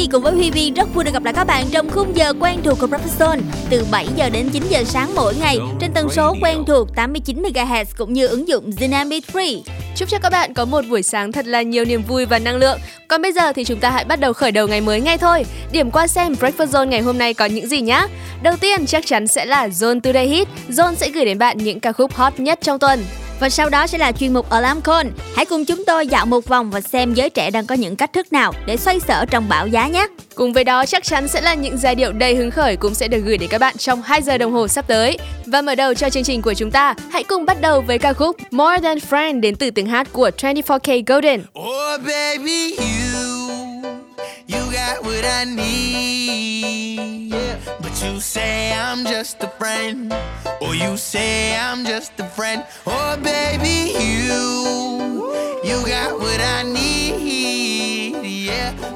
Sophie cùng với Huy Vi rất vui được gặp lại các bạn trong khung giờ quen thuộc của Professor từ 7 giờ đến 9 giờ sáng mỗi ngày trên tần số quen thuộc 89 MHz cũng như ứng dụng Dynamic Free. Chúc cho các bạn có một buổi sáng thật là nhiều niềm vui và năng lượng. Còn bây giờ thì chúng ta hãy bắt đầu khởi đầu ngày mới ngay thôi. Điểm qua xem Breakfast Zone ngày hôm nay có những gì nhá. Đầu tiên chắc chắn sẽ là Zone Today Hit. Zone sẽ gửi đến bạn những ca khúc hot nhất trong tuần. Và sau đó sẽ là chuyên mục Alarm Call. Hãy cùng chúng tôi dạo một vòng và xem giới trẻ đang có những cách thức nào để xoay sở trong bão giá nhé. Cùng với đó chắc chắn sẽ là những giai điệu đầy hứng khởi cũng sẽ được gửi đến các bạn trong 2 giờ đồng hồ sắp tới. Và mở đầu cho chương trình của chúng ta, hãy cùng bắt đầu với ca khúc More Than Friend đến từ tiếng hát của 24K Golden. Oh baby you You got what I need you say I'm just a friend? Or you say I'm just a friend? Oh baby you You got what I need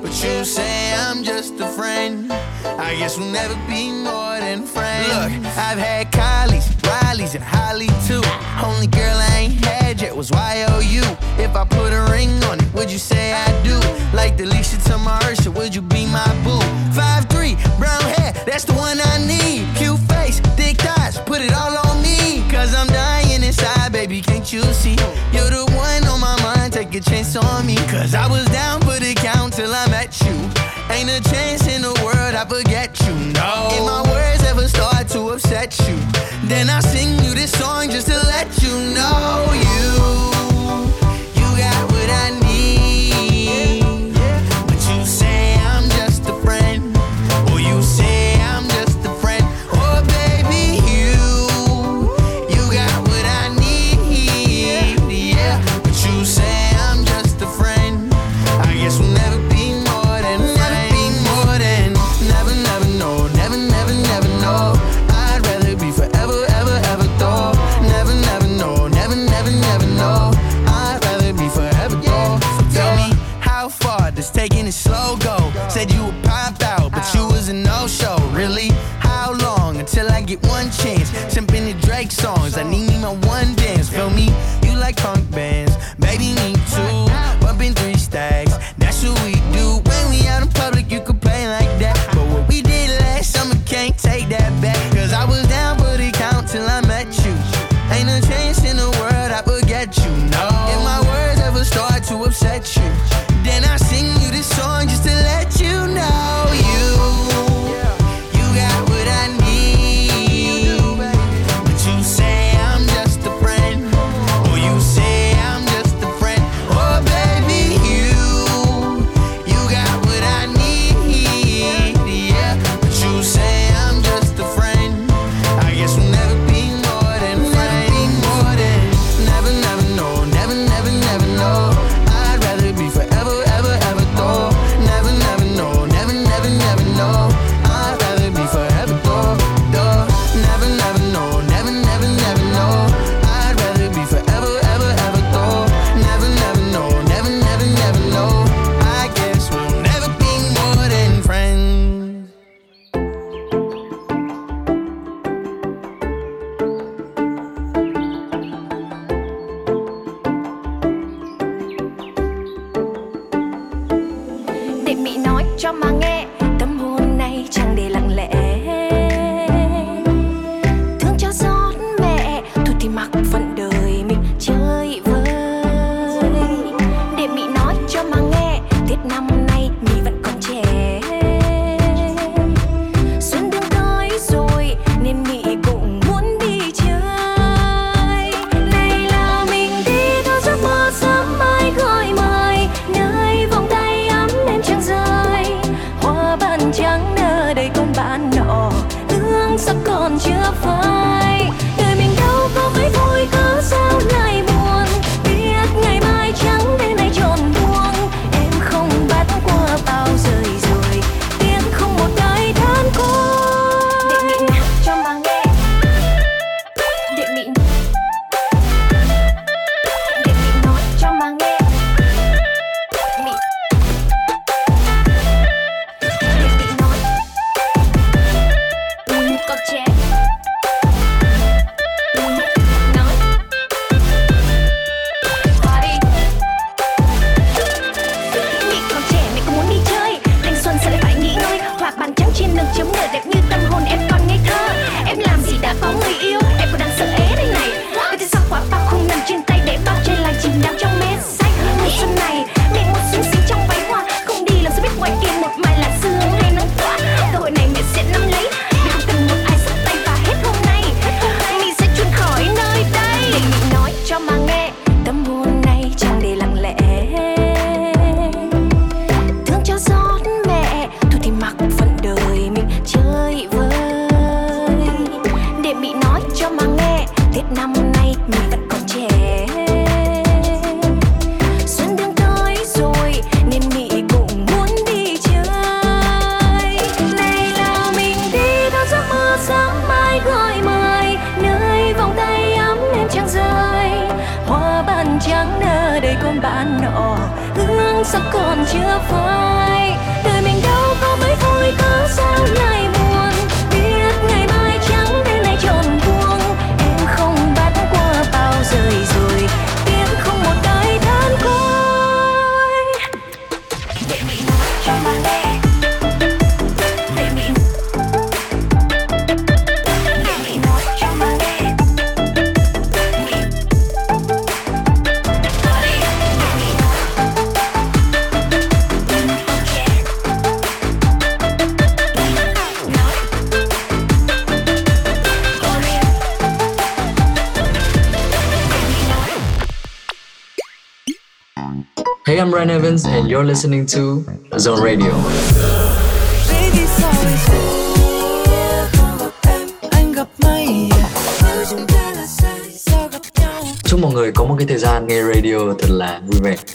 But you say I'm just a friend I guess we'll never be more than friends Look, I've had Kylie's, Riley's and Holly too Only girl I ain't had yet was YOU If I put a ring on it, would you say I do? Like Delisha to Marsha, would you be my boo? Five three, brown hair, that's the one I need. Cute face, thick thighs, put it all on me. Cause I'm dying inside, baby, can't you see? You're the one on my mind, take a chance on me. Cause I was down for the count till I met you. Ain't a chance Evans, and you're listening to Zone Radio. Chúc mọi người có một cái thời gian nghe radio thật là vui vẻ.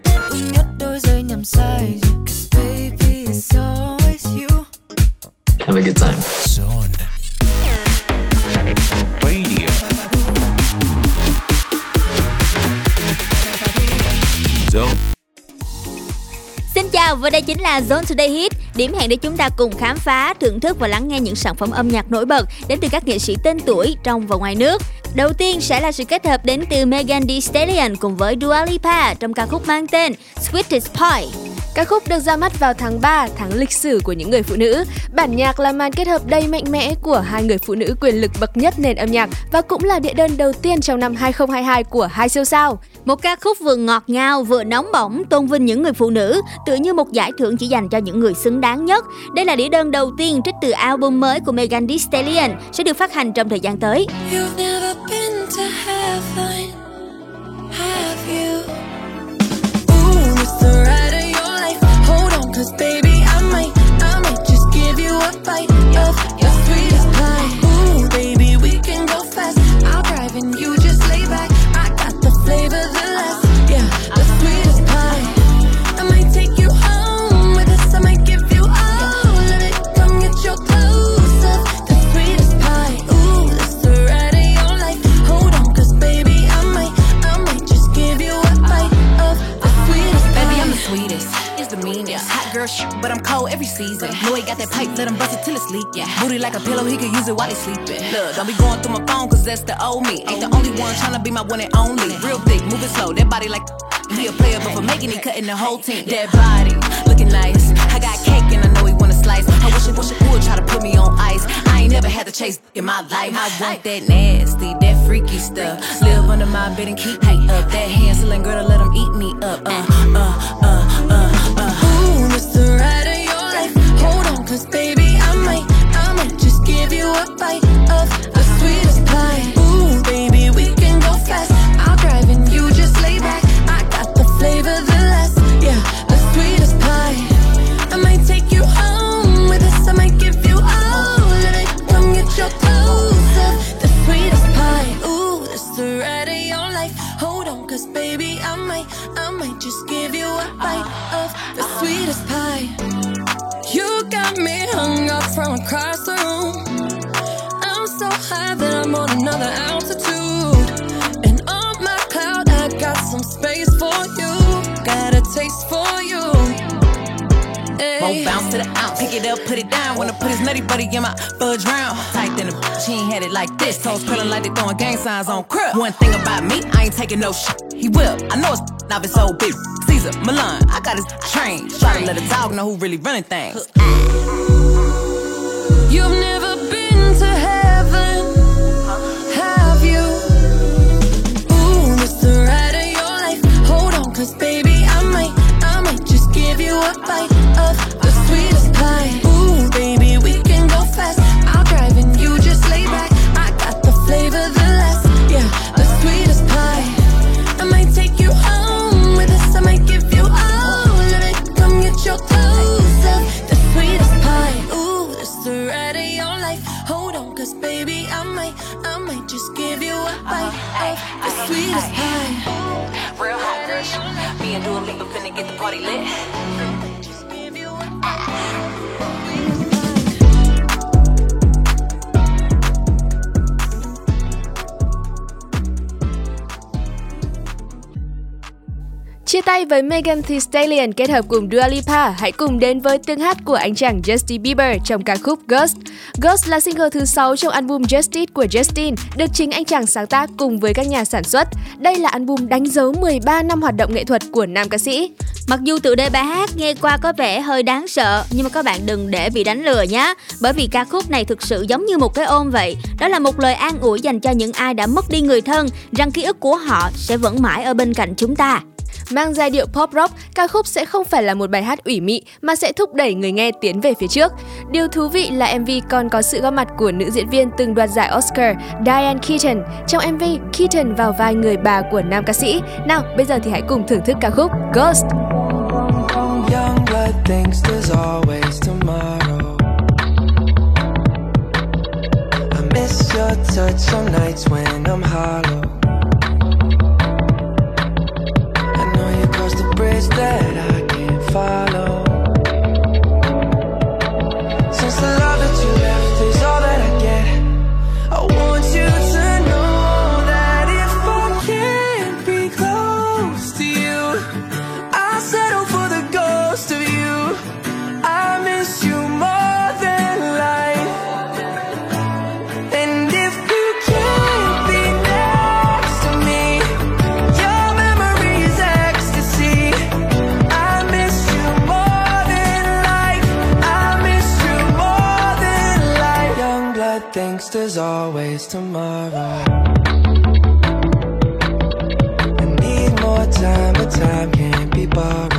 Chào và đây chính là Zone Today Hit, điểm hẹn để chúng ta cùng khám phá, thưởng thức và lắng nghe những sản phẩm âm nhạc nổi bật đến từ các nghệ sĩ tên tuổi trong và ngoài nước. Đầu tiên sẽ là sự kết hợp đến từ Megan Thee Stallion cùng với Dua Lipa trong ca khúc mang tên Sweetest Pie. Ca khúc được ra mắt vào tháng 3, tháng lịch sử của những người phụ nữ. Bản nhạc là màn kết hợp đầy mạnh mẽ của hai người phụ nữ quyền lực bậc nhất nền âm nhạc và cũng là đĩa đơn đầu tiên trong năm 2022 của hai siêu sao. Một ca khúc vừa ngọt ngào vừa nóng bỏng tôn vinh những người phụ nữ, tựa như một giải thưởng chỉ dành cho những người xứng đáng nhất. Đây là đĩa đơn đầu tiên trích từ album mới của Megan Thee Stallion sẽ được phát hành trong thời gian tới. You've never been to heaven cause baby I might I might just give you a bite Of your sweetest pie. Ooh, baby, we can go fast. I'll drive and you just Hot girl shit, but I'm cold every season. Know he got that pipe, let him bust it till it's leak. Yeah. Booty like a pillow, he could use it while he's sleeping. Look, don't be going through my phone, cause that's the old me. Ain't the only one tryna be my one and only. Real thick, moving slow, that body like. He a player, but for making it, cutting the whole team. That body, looking nice. I got cake and I know he wanna slice. I wish it, wish I would try to put me on ice. I ain't never had to chase in my life. I want that nasty, that freaky stuff. Live under my bed and keep me up. That hand girl to let him eat me up. Uh, uh, uh, uh, it's the ride of your life. Hold on, cause baby, I might, I might just give you a bite down. Wanna put his nutty buddy in my fudge round. Tight than a she ain't had it like this. Toes curling like they throwing gang signs on crib. One thing about me, I ain't taking no shit. He will. I know it's not it's so big. Caesar, Milan, I got his train. Try to let a dog know who really running things. You've never been to heaven, have you? Ooh, it's the ride of your life. Hold on, cause baby, I might, I might just give you a bite finna get the party lit. Chia tay với Megan Thee Stallion kết hợp cùng Dua Lipa, hãy cùng đến với tiếng hát của anh chàng Justin Bieber trong ca khúc Ghost. Ghost là single thứ 6 trong album Justice của Justin, được chính anh chàng sáng tác cùng với các nhà sản xuất. Đây là album đánh dấu 13 năm hoạt động nghệ thuật của nam ca sĩ. Mặc dù tựa đề bài hát nghe qua có vẻ hơi đáng sợ nhưng mà các bạn đừng để bị đánh lừa nhé. Bởi vì ca khúc này thực sự giống như một cái ôm vậy. Đó là một lời an ủi dành cho những ai đã mất đi người thân rằng ký ức của họ sẽ vẫn mãi ở bên cạnh chúng ta. Mang giai điệu pop rock, ca khúc sẽ không phải là một bài hát ủy mị mà sẽ thúc đẩy người nghe tiến về phía trước. Điều thú vị là MV còn có sự góp mặt của nữ diễn viên từng đoạt giải Oscar, Diane Keaton. Trong MV, Keaton vào vai người bà của nam ca sĩ. Nào, bây giờ thì hãy cùng thưởng thức ca khúc Ghost. Blood thinks there's always tomorrow. I miss your touch some nights when I'm hollow. I know you crossed the bridge that I can't follow. Thinks there's always tomorrow. I need more time, but time can't be borrowed.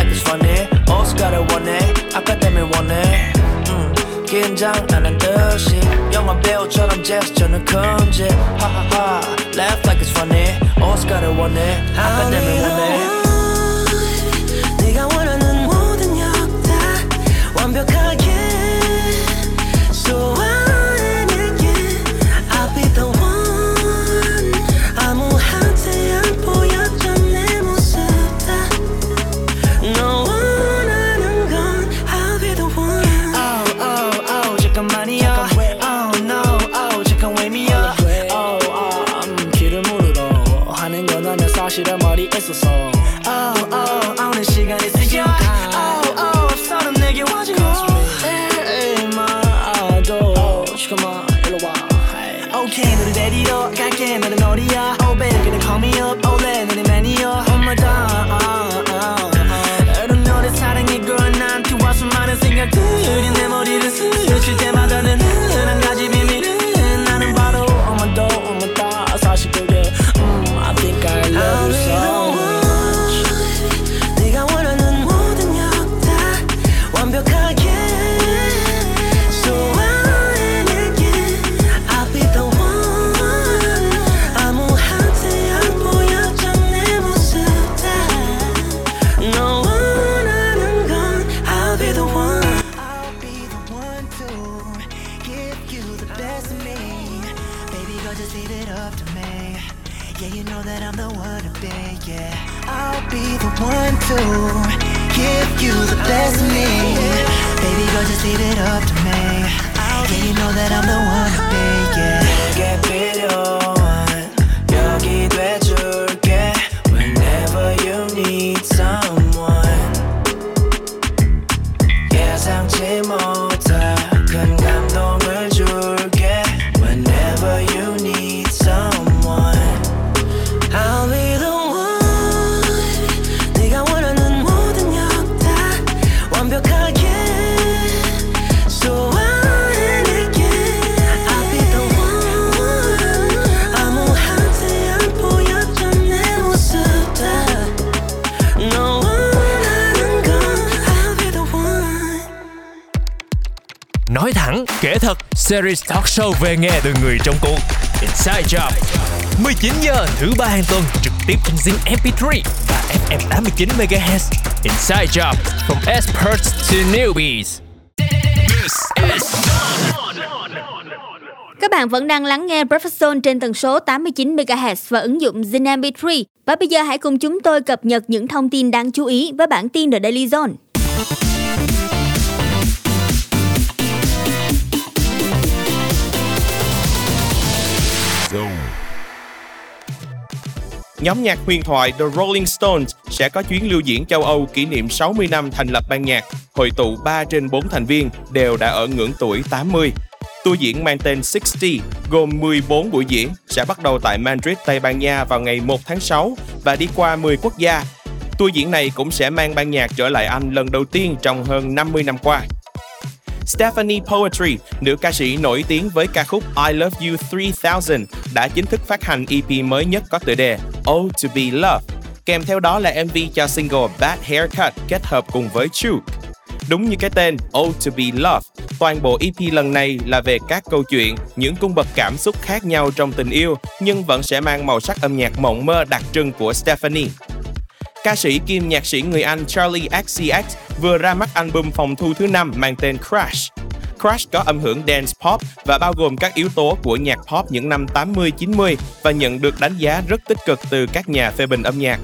like it's funny 오스카를 원해 아카데미 원해 음, 긴장 안 한 듯이 영화 배우처럼 제스처는 큰지 하하하 Laugh like it's funny 오스카를 원해 아카데미 원해 series talk show về nghe từ người trong cuộc. Inside Job. 19 giờ, thứ ba hàng tuần, trực tiếp trên Zing MP3 và FM 89 MHz. Inside Job from experts to newbies. This is Các bạn vẫn đang lắng nghe Breakfast Zone trên tần số 89 MHz và ứng dụng Zin MP3. Và bây giờ hãy cùng chúng tôi cập nhật những thông tin đáng chú ý với bản tin The Daily Zone. Nhóm nhạc huyền thoại The Rolling Stones sẽ có chuyến lưu diễn châu Âu kỷ niệm 60 năm thành lập ban nhạc, hội tụ 3 trên 4 thành viên đều đã ở ngưỡng tuổi 80. Tour diễn mang tên 60 gồm 14 buổi diễn sẽ bắt đầu tại Madrid, Tây Ban Nha vào ngày 1 tháng 6 và đi qua 10 quốc gia. Tour diễn này cũng sẽ mang ban nhạc trở lại Anh lần đầu tiên trong hơn 50 năm qua. Stephanie Poetry, nữ ca sĩ nổi tiếng với ca khúc I Love You 3000 đã chính thức phát hành EP mới nhất có tựa đề Oh To Be Loved. Kèm theo đó là MV cho single Bad Haircut kết hợp cùng với Chuke. Đúng như cái tên Oh To Be Loved, toàn bộ EP lần này là về các câu chuyện, những cung bậc cảm xúc khác nhau trong tình yêu nhưng vẫn sẽ mang màu sắc âm nhạc mộng mơ đặc trưng của Stephanie. Ca sĩ kiêm nhạc sĩ người Anh Charlie XCX vừa ra mắt album phòng thu thứ năm mang tên Crash. Crash có âm hưởng dance pop và bao gồm các yếu tố của nhạc pop những năm 80-90 và nhận được đánh giá rất tích cực từ các nhà phê bình âm nhạc.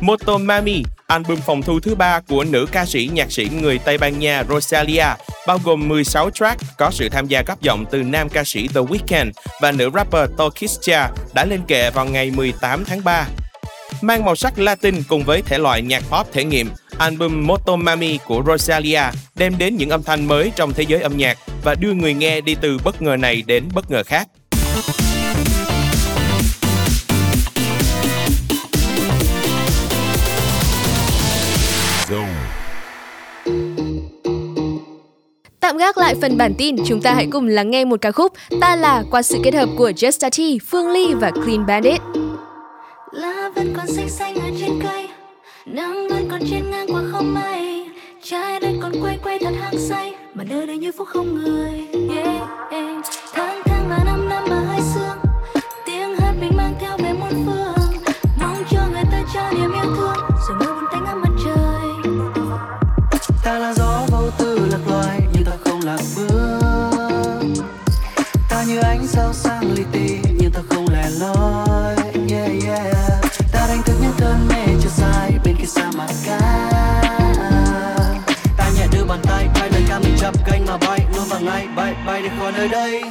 Motomami, album phòng thu thứ ba của nữ ca sĩ nhạc sĩ người Tây Ban Nha Rosalia, bao gồm 16 track có sự tham gia góp giọng từ nam ca sĩ The Weeknd và nữ rapper Tokischa đã lên kệ vào ngày 18 tháng 3. Mang màu sắc Latin cùng với thể loại nhạc pop thể nghiệm, album Motomami của Rosalia đem đến những âm thanh mới trong thế giới âm nhạc và đưa người nghe đi từ bất ngờ này đến bất ngờ khác. Tạm gác lại phần bản tin, chúng ta hãy cùng lắng nghe một ca khúc Ta là qua sự kết hợp của Just Tati, Phương Ly và Clean Bandit. lá vẫn còn xanh xanh ở trên cây nắng vẫn còn trên ngang qua không mây trái đất còn quay quay thật hăng say mà nơi đây như phút không người. Yeah, yeah. tháng tháng là năm năm mà hơi sương tiếng hát mình mang theo về muôn phương. Mong cho người ta cho niềm yêu thương. Xa mà xa. Ta nhẹ đưa bàn tay, bay lời ca mình chập cánh mà bay, luôn vào ngay, bay bay đi khỏi nơi đây.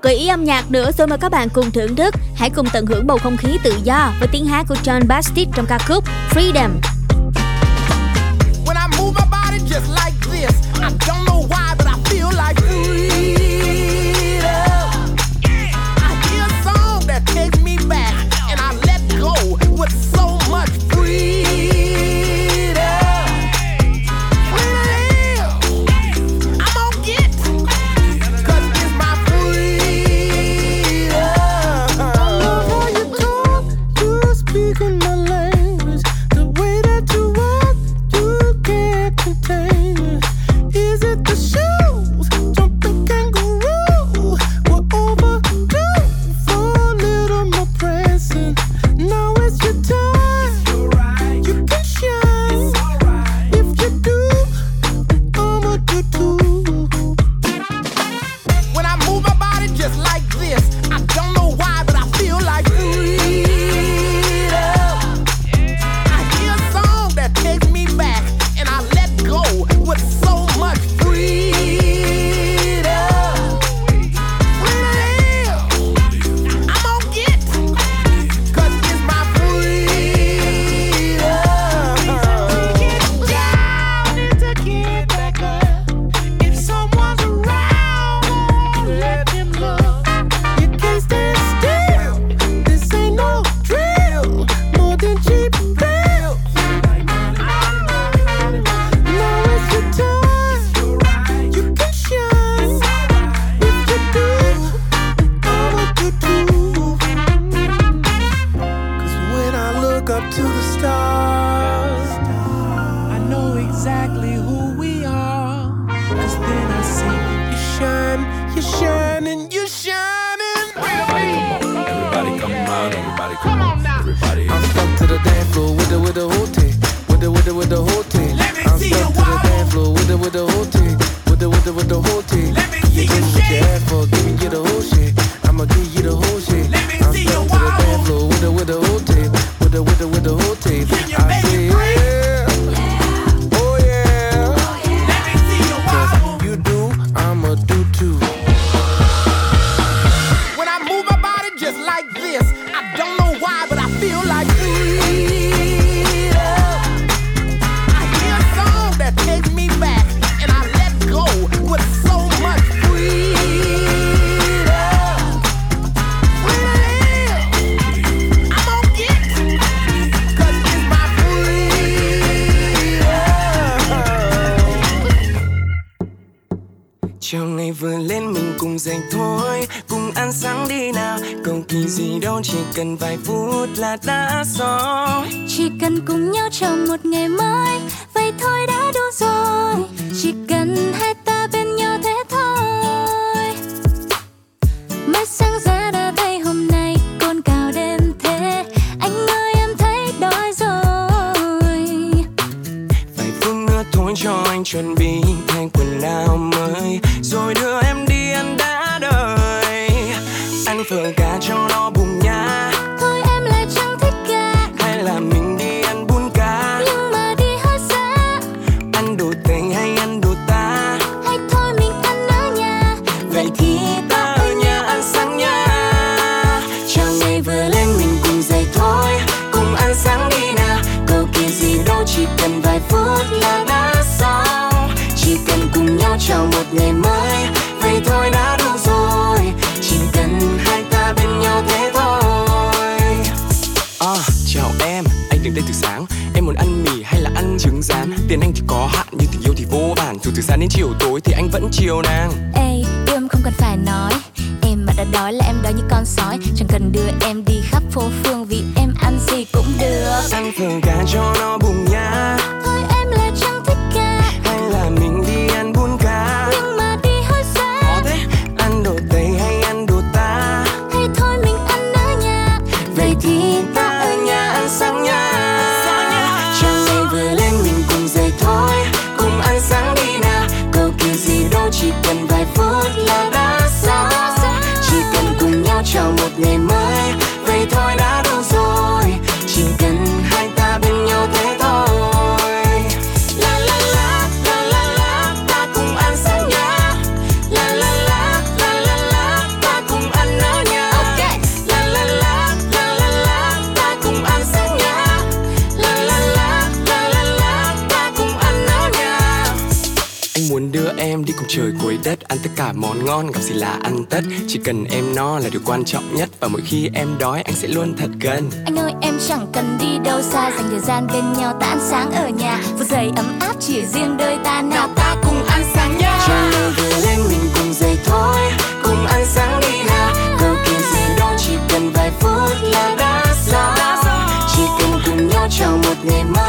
một gợi ý âm nhạc nữa rồi mời các bạn cùng thưởng thức. Hãy cùng tận hưởng bầu không khí tự do với tiếng hát của John Baptiste trong ca khúc Freedom. cần vài phút là đã xong chỉ cần cùng nhau chào một ngày mới vậy thôi đã đủ rồi. Chỉ cần hai ta bên nhau thế thôi. Mới sáng ra đã thấy hôm nay côn cào đêm thế. Anh ơi em thấy đói rồi. Vài phút nữa thôi cho anh chuẩn bị thay quần áo mới. Rồi đưa em đi ăn đã đời. Anh vừa cả cho nó ngày mới vậy thôi đã đủ rồi chỉ cần hai ta bên nhau thế thôi. À, chào em anh đứng đây từ sáng. Em muốn ăn mì hay là ăn trứng rán? Tiền anh thì có hạn nhưng tình yêu thì vô bản dù từ sáng đến chiều tối thì anh vẫn chiều nàng. Ê yêu em không cần phải nói. Em mà đã đói là em đói như con sói. Chẳng cần đưa em đi khắp phố phương vì em ăn gì cũng được. Anh thường cả cho nó trời cuối đất ăn tất cả món ngon gặp gì là ăn tất. Chỉ cần em no là điều quan trọng nhất và mỗi khi em đói anh sẽ luôn thật gần. Anh ơi em chẳng cần đi đâu xa Dành thời gian bên nhau ta ăn sáng ở nhà. Phút giây ấm áp chỉ riêng đôi ta Nào ta cùng ăn sáng nha. Trời mưa vừa lên mình cùng dậy thôi Cùng ăn sáng đi nào. Cầu kỳ gì đâu chỉ cần vài phút là đã xong Chỉ cần cùng nhau chào một ngày mới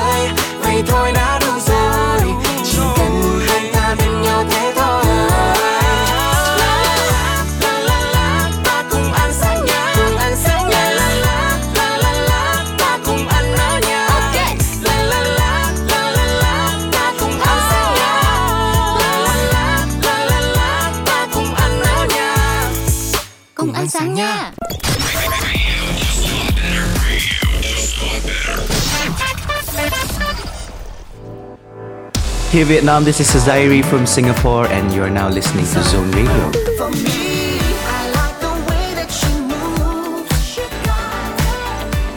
Hey Vietnam, this is Sazairi from Singapore, and you are now listening to Zone Radio. For me, I like the way that you move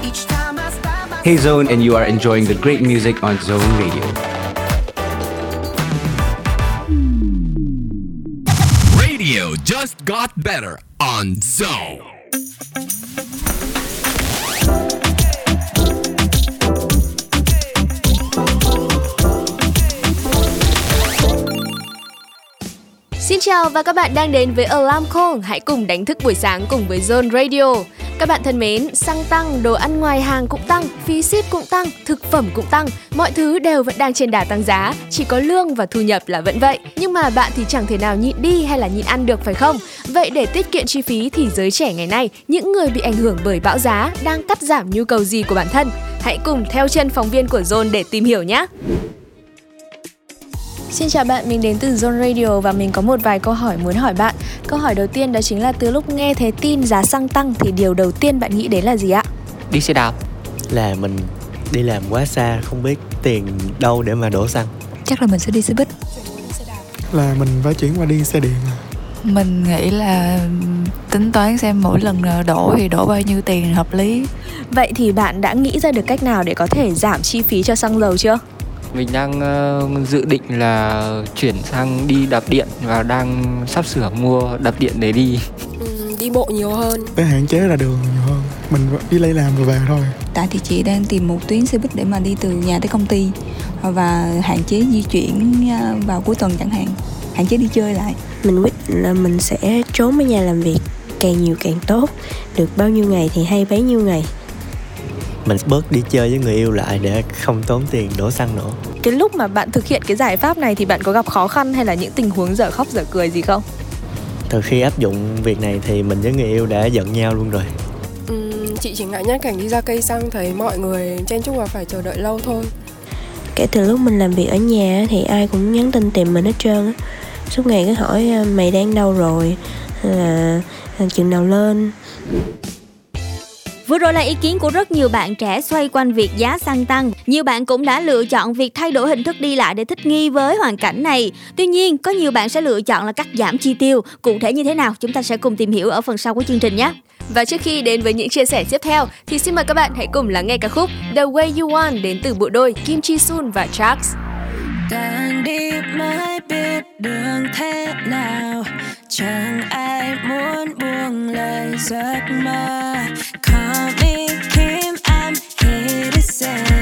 Each time I stop I Hey Zone, and you are enjoying the great music on Zone Radio. Radio just got better on Zone. Chào và các bạn đang đến với Alarm Call. Hãy cùng đánh thức buổi sáng cùng với Zone Radio. Các bạn thân mến, xăng tăng, đồ ăn ngoài hàng cũng tăng, phí ship cũng tăng, thực phẩm cũng tăng, mọi thứ đều vẫn đang trên đà tăng giá, chỉ có lương và thu nhập là vẫn vậy. Nhưng mà bạn thì chẳng thể nào nhịn đi hay là nhịn ăn được phải không? Vậy để tiết kiệm chi phí thì giới trẻ ngày nay, những người bị ảnh hưởng bởi bão giá đang cắt giảm nhu cầu gì của bản thân? Hãy cùng theo chân phóng viên của Zone để tìm hiểu nhé. Xin chào bạn, mình đến từ Zone Radio và mình có một vài câu hỏi muốn hỏi bạn. Câu hỏi đầu tiên đó chính là từ lúc nghe thấy tin giá xăng tăng thì điều đầu tiên bạn nghĩ đến là gì ạ? đi xe đạp là mình đi làm quá xa không biết tiền đâu để mà đổ xăng chắc là mình sẽ đi xe buýt là mình phải chuyển qua đi xe điện à. mình nghĩ là tính toán xem mỗi lần đổ thì đổ bao nhiêu tiền hợp lý Vậy thì bạn đã nghĩ ra được cách nào để có thể giảm chi phí cho xăng dầu chưa? Mình đang ờ, dự định là chuyển sang đi đạp điện và đang sắp sửa mua đạp điện để đi. Đi bộ nhiều hơn. Phải hạn chế ra đường nhiều hơn. Mình đi lấy làm rồi về thôi. Tại thì chị đang tìm một tuyến xe buýt để mà đi từ nhà tới công ty. Và hạn chế di chuyển à, vào cuối tuần chẳng hạn. Hạn chế đi chơi lại. Mình quyết là mình sẽ trốn ở nhà làm việc. Càng nhiều càng tốt. Được bao nhiêu ngày thì hay bấy nhiêu ngày mình bớt đi chơi với người yêu lại để không tốn tiền đổ xăng nữa. Cái lúc mà bạn thực hiện cái giải pháp này thì bạn có gặp khó khăn hay là những tình huống dở khóc dở cười gì không? từ khi áp dụng việc này thì mình với người yêu đã giận nhau luôn rồi. Ừm, chị chỉ ngại nhất cảnh đi ra cây xăng thấy mọi người chen chúc và phải chờ đợi lâu thôi. Kể từ lúc mình làm việc ở nhà á, thì ai cũng nhắn tin tìm mình hết trơn á. Suốt ngày cứ hỏi à, mày đang đâu rồi? Hay là à, chừng nào lên Vừa rồi là ý kiến của rất nhiều bạn trẻ xoay quanh việc giá xăng tăng. Nhiều bạn cũng đã lựa chọn việc thay đổi hình thức đi lại để thích nghi với hoàn cảnh này. Tuy nhiên, có nhiều bạn sẽ lựa chọn là cắt giảm chi tiêu. Cụ thể như thế nào, chúng ta sẽ cùng tìm hiểu ở phần sau của chương trình nhé. Và trước khi đến với những chia sẻ tiếp theo thì xin mời các bạn hãy cùng lắng nghe ca khúc The Way You Want đến từ bộ đôi Kim Chi Sun và Trax đang đi mới biết đường thế nào. Chẳng ai muốn buông lời giấc mơ. Call me Kim, I'm here to say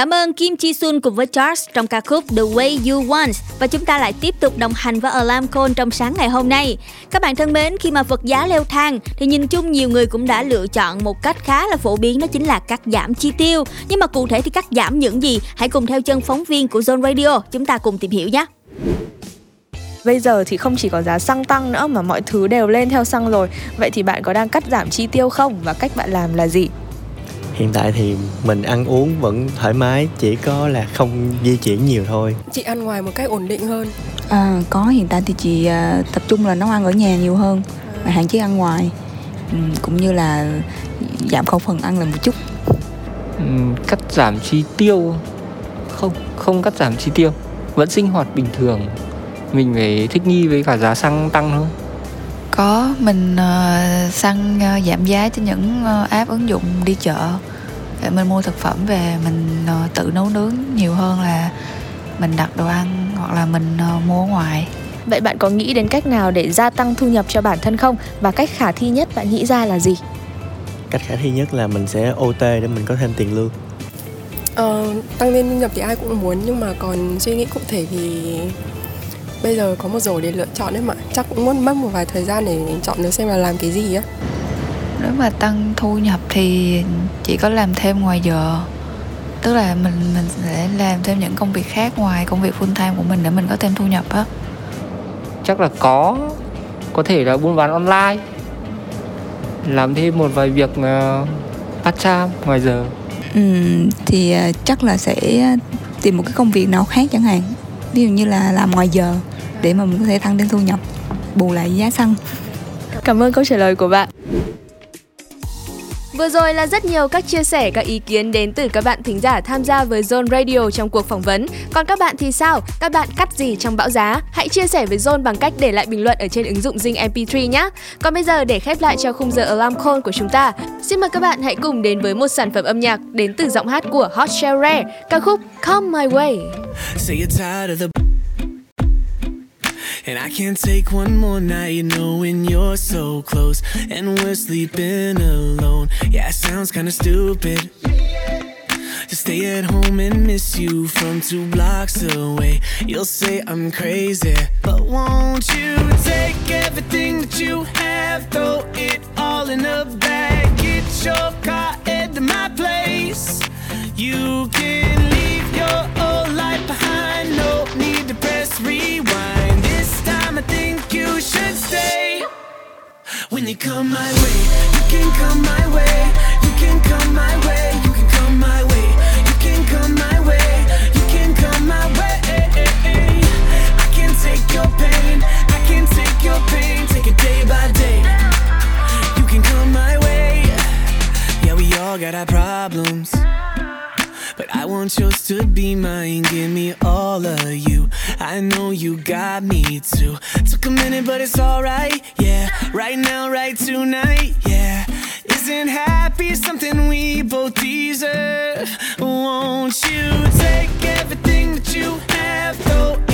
Cảm ơn Kim Chi Sun cùng với Charles trong ca khúc The Way You Want và chúng ta lại tiếp tục đồng hành với Alarm Call trong sáng ngày hôm nay. Các bạn thân mến, khi mà vật giá leo thang thì nhìn chung nhiều người cũng đã lựa chọn một cách khá là phổ biến đó chính là cắt giảm chi tiêu. Nhưng mà cụ thể thì cắt giảm những gì? Hãy cùng theo chân phóng viên của Zone Radio, chúng ta cùng tìm hiểu nhé. Bây giờ thì không chỉ có giá xăng tăng nữa mà mọi thứ đều lên theo xăng rồi. Vậy thì bạn có đang cắt giảm chi tiêu không và cách bạn làm là gì? Hiện tại thì mình ăn uống vẫn thoải mái, chỉ có là không di chuyển nhiều thôi. Chị ăn ngoài một cách ổn định hơn. À, có hiện tại thì chị à, tập trung là nấu ăn ở nhà nhiều hơn và hạn chế ăn ngoài. Ừ, cũng như là giảm khẩu phần ăn là một chút. Ừm, cắt giảm chi tiêu? Không không cắt giảm chi tiêu. Vẫn sinh hoạt bình thường. Mình phải thích nghi với cả giá xăng tăng thôi Có, mình ờ, săn ờ, giảm giá cho những ờ, app ứng dụng đi chợ để mình mua thực phẩm về mình ờ, tự nấu nướng nhiều hơn là mình đặt đồ ăn hoặc là mình ờ, mua ngoài. Vậy bạn có nghĩ đến cách nào để gia tăng thu nhập cho bản thân không? Và cách khả thi nhất bạn nghĩ ra là gì? Cách khả thi nhất là mình sẽ OT để mình có thêm tiền lương. Ờ, tăng lên thu nhập thì ai cũng muốn nhưng mà còn suy nghĩ cụ thể thì bây giờ có một rồi để lựa chọn đấy mà. Chắc cũng muốn mất một vài thời gian để chọn được xem là làm cái gì á. Nếu mà tăng thu nhập thì chỉ có làm thêm ngoài giờ. Tức là mình mình sẽ làm thêm những công việc khác ngoài công việc full time của mình để mình có thêm thu nhập á. chắc là có. Có thể là buôn bán online. Làm thêm một vài việc uh, part time ngoài giờ. Ừ, thì à, chắc là sẽ tìm một cái công việc nào khác chẳng hạn. Ví dụ như là làm ngoài giờ để mà mình có thể tăng thêm thu nhập bù lại giá xăng Cảm ơn câu trả lời của bạn. Vừa rồi là rất nhiều các chia sẻ, các ý kiến đến từ các bạn thính giả tham gia với Zone Radio trong cuộc phỏng vấn. Còn các bạn thì sao? Các bạn cắt gì trong bão giá? Hãy chia sẻ với Zone bằng cách để lại bình luận ở trên ứng dụng Zing MP3 nhé. Còn bây giờ để khép lại cho khung giờ Alarm Call của chúng ta, xin mời các bạn hãy cùng đến với một sản phẩm âm nhạc đến từ giọng hát của Hot Shell Rare, ca khúc Come My Way. And I can't take one more night knowing you're so close and we're sleeping alone. Yeah, it sounds kinda stupid to stay at home and miss you from two blocks away. You'll say I'm crazy, but won't you take everything that you have, throw it all in a bag, get your car, to my place. các When you come my way, you can come my way. You can come my way. You can come my way. You can come my way. You can come my way. I can take your pain. I can take your pain. Take it day by day. You can come my way. Yeah, we all got our problems. But I want yours to be mine. Give me all of you. I know you got me too. Took a minute, but it's alright. Yeah, right now, right tonight. Yeah, isn't happy something we both deserve? Won't you take everything that you have, though?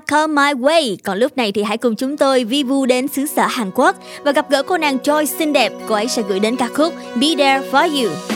ca Come My Way. Còn lúc này thì hãy cùng chúng tôi vi vu đến xứ sở Hàn Quốc và gặp gỡ cô nàng Choi xinh đẹp. Cô ấy sẽ gửi đến ca khúc Be There For You.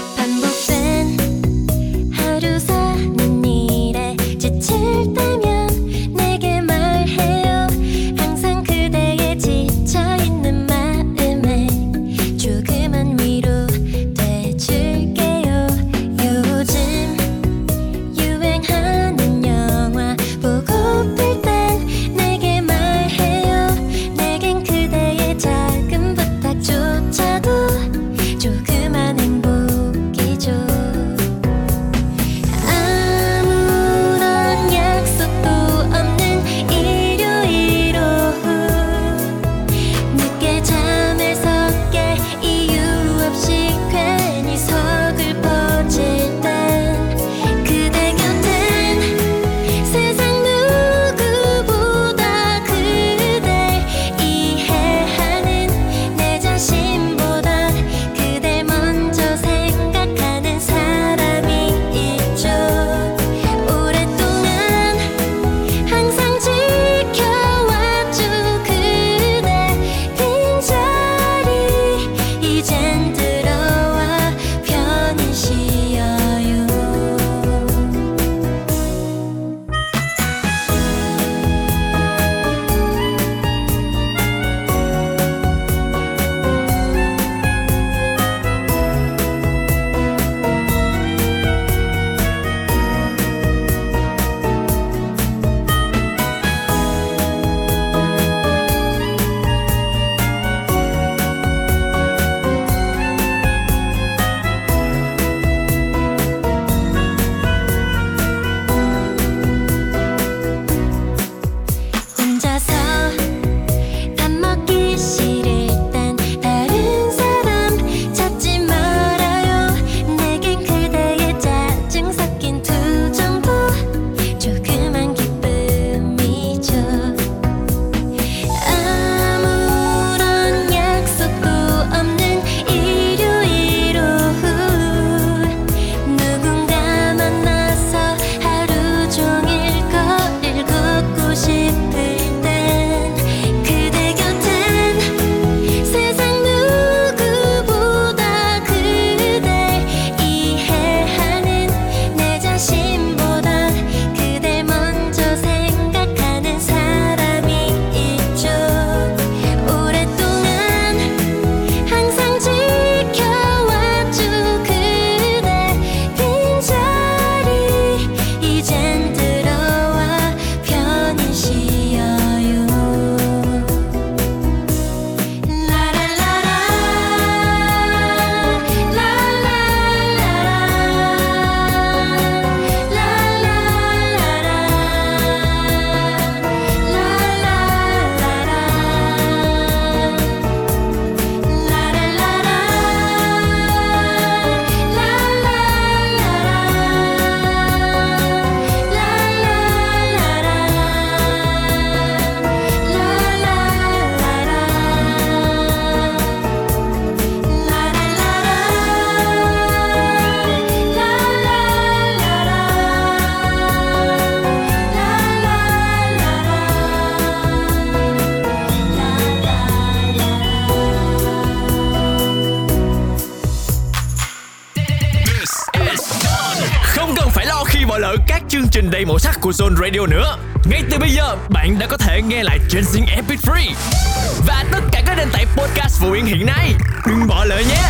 Hiện nay. Đừng bỏ lỡ nhé.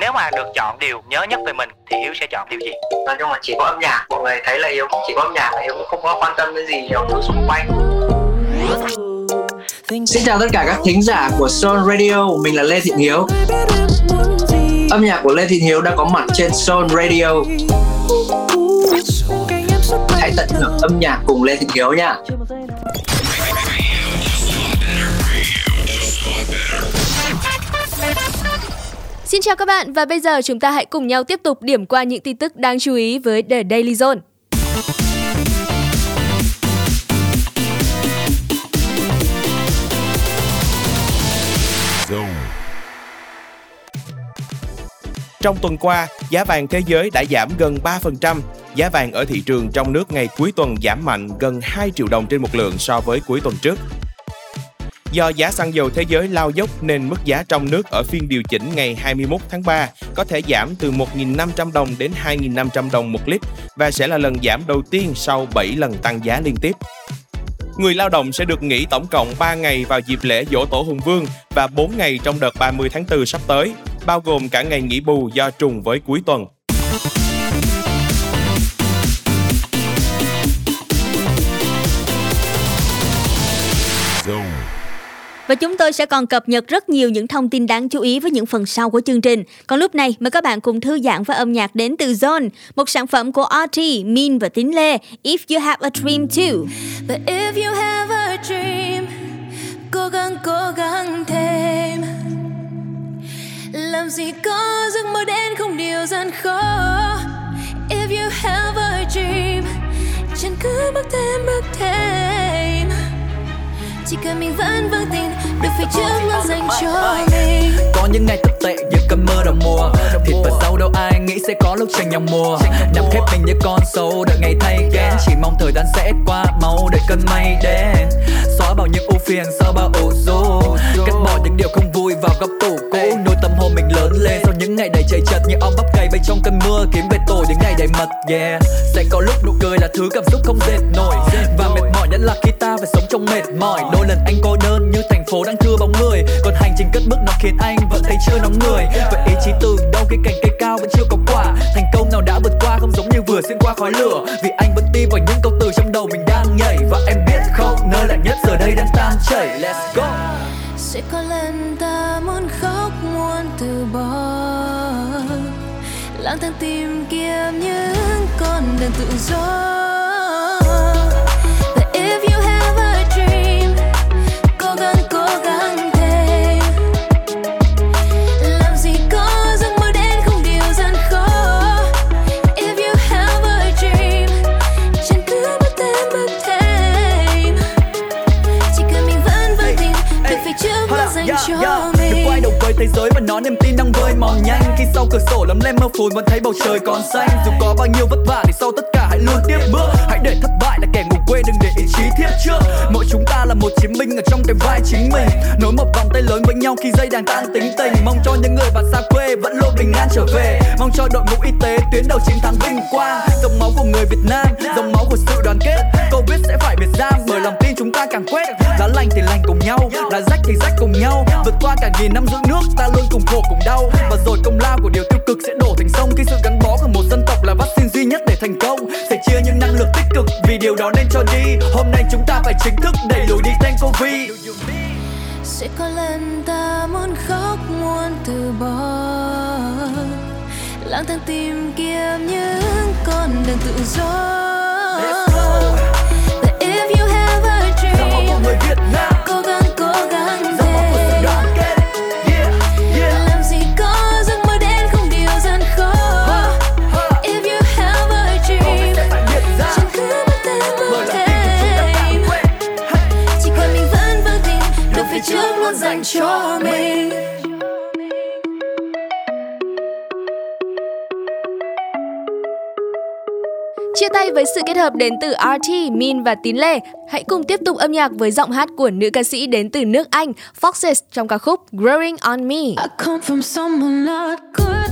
Nếu mà được chọn điều nhớ nhất về mình thì Hiếu sẽ chọn điều gì? nói chung là chỉ có âm nhạc mọi người thấy là hiếu chỉ có âm nhạc là hiếu cũng không có quan tâm đến gì nhiều thứ xung quanh Xin chào tất cả các thính giả của Soul Radio, mình là Lê Thiện Hiếu. Âm nhạc của Lê Thiện Hiếu đã có mặt trên Soul Radio. Hãy tận hưởng âm nhạc cùng Lê Thiện Hiếu nha. Xin chào các bạn và bây giờ chúng ta hãy cùng nhau tiếp tục điểm qua những tin tức đáng chú ý với The Daily Zone. Trong tuần qua, giá vàng thế giới đã giảm gần 3%. Giá vàng ở thị trường trong nước ngày cuối tuần giảm mạnh gần 2 triệu đồng trên một lượng so với cuối tuần trước. Do giá xăng dầu thế giới lao dốc nên mức giá trong nước ở phiên điều chỉnh ngày 21 tháng 3 có thể giảm từ 1.500 đồng đến 2.500 đồng một lít và sẽ là lần giảm đầu tiên sau 7 lần tăng giá liên tiếp. Người lao động sẽ được nghỉ tổng cộng 3 ngày vào dịp lễ Dỗ Tổ Hùng Vương và 4 ngày trong đợt 30 tháng 4 sắp tới, bao gồm cả ngày nghỉ bù do trùng với cuối tuần. Và chúng tôi sẽ còn cập nhật rất nhiều những thông tin đáng chú ý với những phần sau của chương trình. Còn lúc này, mời các bạn cùng thư giãn với âm nhạc đến từ Zone, một sản phẩm của RT, Min và Tín Lê, If You Have a Dream Too. But if you have a dream Cố gắng cố gắng thêm Làm gì có giấc mơ đến không điều gian khó If you have a dream Chẳng cứ bước thêm bước thêm chỉ cần mình vẫn vững tin Được phía trước luôn dành cho mình. Có những ngày thật tệ như cơn mơ đầu mùa. Thịt và sâu đâu ai nghĩ sẽ có lúc tranh nhau mùa Nằm khép mình như con sâu đợi ngày thay ghen Chỉ mong thời gian sẽ qua mau đợi cơn mây đến Xóa bao những ưu phiền sau bao ủ rũ. Cắt bỏ những điều không vui vào góc tủ cũ bay trong cơn mưa kiếm về tổ những ngày đầy mật, yeah. Sẽ có lúc nụ cười là thứ cảm xúc không dệt nổi. Và mệt mỏi nhất là khi ta phải sống trong mệt mỏi. Đôi lần anh cô đơn như thành phố đang thưa bóng người. Còn hành trình cất bước nó khiến anh vẫn thấy chưa nóng người. Vậy ý chí từ đâu khi cành cây cao vẫn chưa có quả? Thành công nào đã vượt qua không giống như vừa xuyên qua khói lửa. Vì anh vẫn tin vào những câu từ trong đầu mình đang nhảy. Và em biết không, nơi lạnh nhất giờ đây đang tan chảy. Let's go. Sẽ có lần ta muốn khóc, muốn từ bỏ lang thang tìm kiếm những con đường tự do. Thế giới và nó niềm tin đang vơi mòn nhanh. Khi sau cửa sổ lấm lem mơ phùn vẫn thấy bầu trời còn xanh. Dù có bao nhiêu vất vả thì sau tất cả hãy luôn tiếp bước. Hãy để thất bại là kẻ ngủ quên đừng để ý chí thiết trước. Mỗi chúng ta là một chiến binh ở trong cái vai chính mình. Nối một vòng tay lớn với nhau khi dây đàn tan tính tình. Mong cho những người bạn xa quê vẫn luôn bình an trở về. Mong cho đội ngũ y tế tuyến đầu chiến thắng vinh quang. Dòng máu của người Việt Nam, dòng máu của sự đoàn kết. Covid sẽ phải biệt giam bởi lòng tin chúng ta càng quét. Lá lành thì lành cùng nhau, lá rách thì rách cùng nhau. Vượt qua cả nghìn năm giữ nước ta luôn cùng khổ cùng đau. Và rồi công lao của điều tiêu cực sẽ đổ thành sông. Khi sự gắn bó của một dân tộc là vaccine duy nhất để thành công. Sẽ chia những năng lượng tích cực vì điều đó nên cho đi. Hôm nay chúng ta phải chính thức đẩy lùi đi tên Covid. Sẽ có lần ta muốn khóc muốn từ bỏ. Lang thang tìm kiếm những con đường tự do dành cho mình Chia tay với sự kết hợp đến từ RT, Min và Tín Lê. Hãy cùng tiếp tục âm nhạc với giọng hát của nữ ca sĩ đến từ nước Anh, Foxes trong ca khúc Growing on Me. I come from someone not good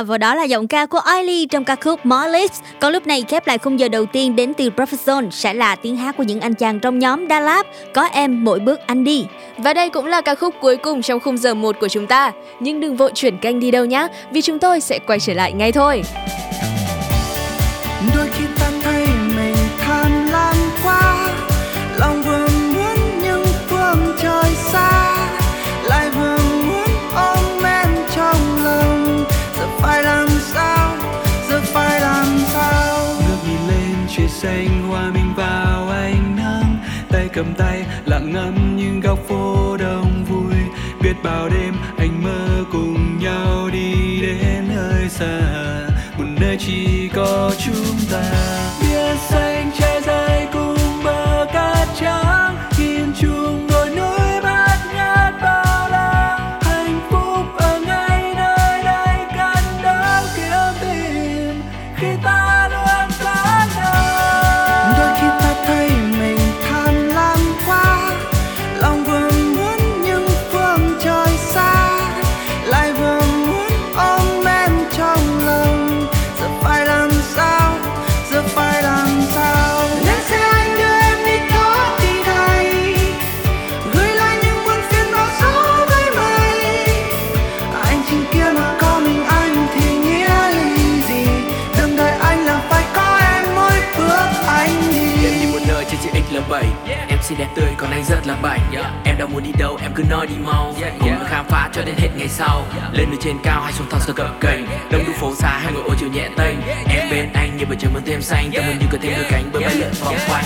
À, và đó là giọng ca của Oily trong ca khúc More Lips. Còn lúc này khép lại khung giờ đầu tiên đến từ Profession sẽ là tiếng hát của những anh chàng trong nhóm Dalab, có em mỗi bước anh đi. Và đây cũng là ca khúc cuối cùng trong khung giờ 1 của chúng ta. Nhưng đừng vội chuyển kênh đi đâu nhé, vì chúng tôi sẽ quay trở lại ngay thôi. cầm tay, lặng ngắm những góc phố đông vui. Biết bao đêm anh mơ cùng nhau đi đến nơi xa. Một nơi chỉ có chúng ta. Biết xanh trên anh rất là bảnh Em đâu muốn đi đâu em cứ nói đi mau. Cùng nhau khám phá cho đến hết ngày sau. Lên nơi trên cao hay xuống thon sơ cỡ cành. Đông đu phố xa hay ngồi ô chiều nhẹ tênh. Em bên anh như bầu trời mơn thêm xanh. Tâm hồn như có thêm đôi cánh bơi bay lượn vòng quanh.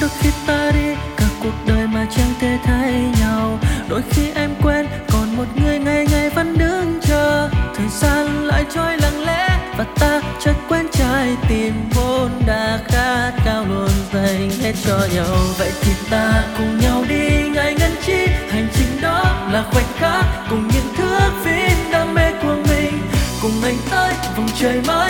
Đôi khi ta đi cả cuộc đời mà chẳng thể thấy nhau. Đôi khi em quên còn một người ngày ngày vẫn đứng chờ. Thời gian lại trôi lặng lẽ và ta chợt quên trái tim vốn đã khát khao luôn dành hết cho nhau. Vậy thì ta cùng nhau vòng trời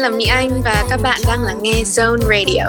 là Mỹ Anh và các bạn đang lắng nghe Zone Radio.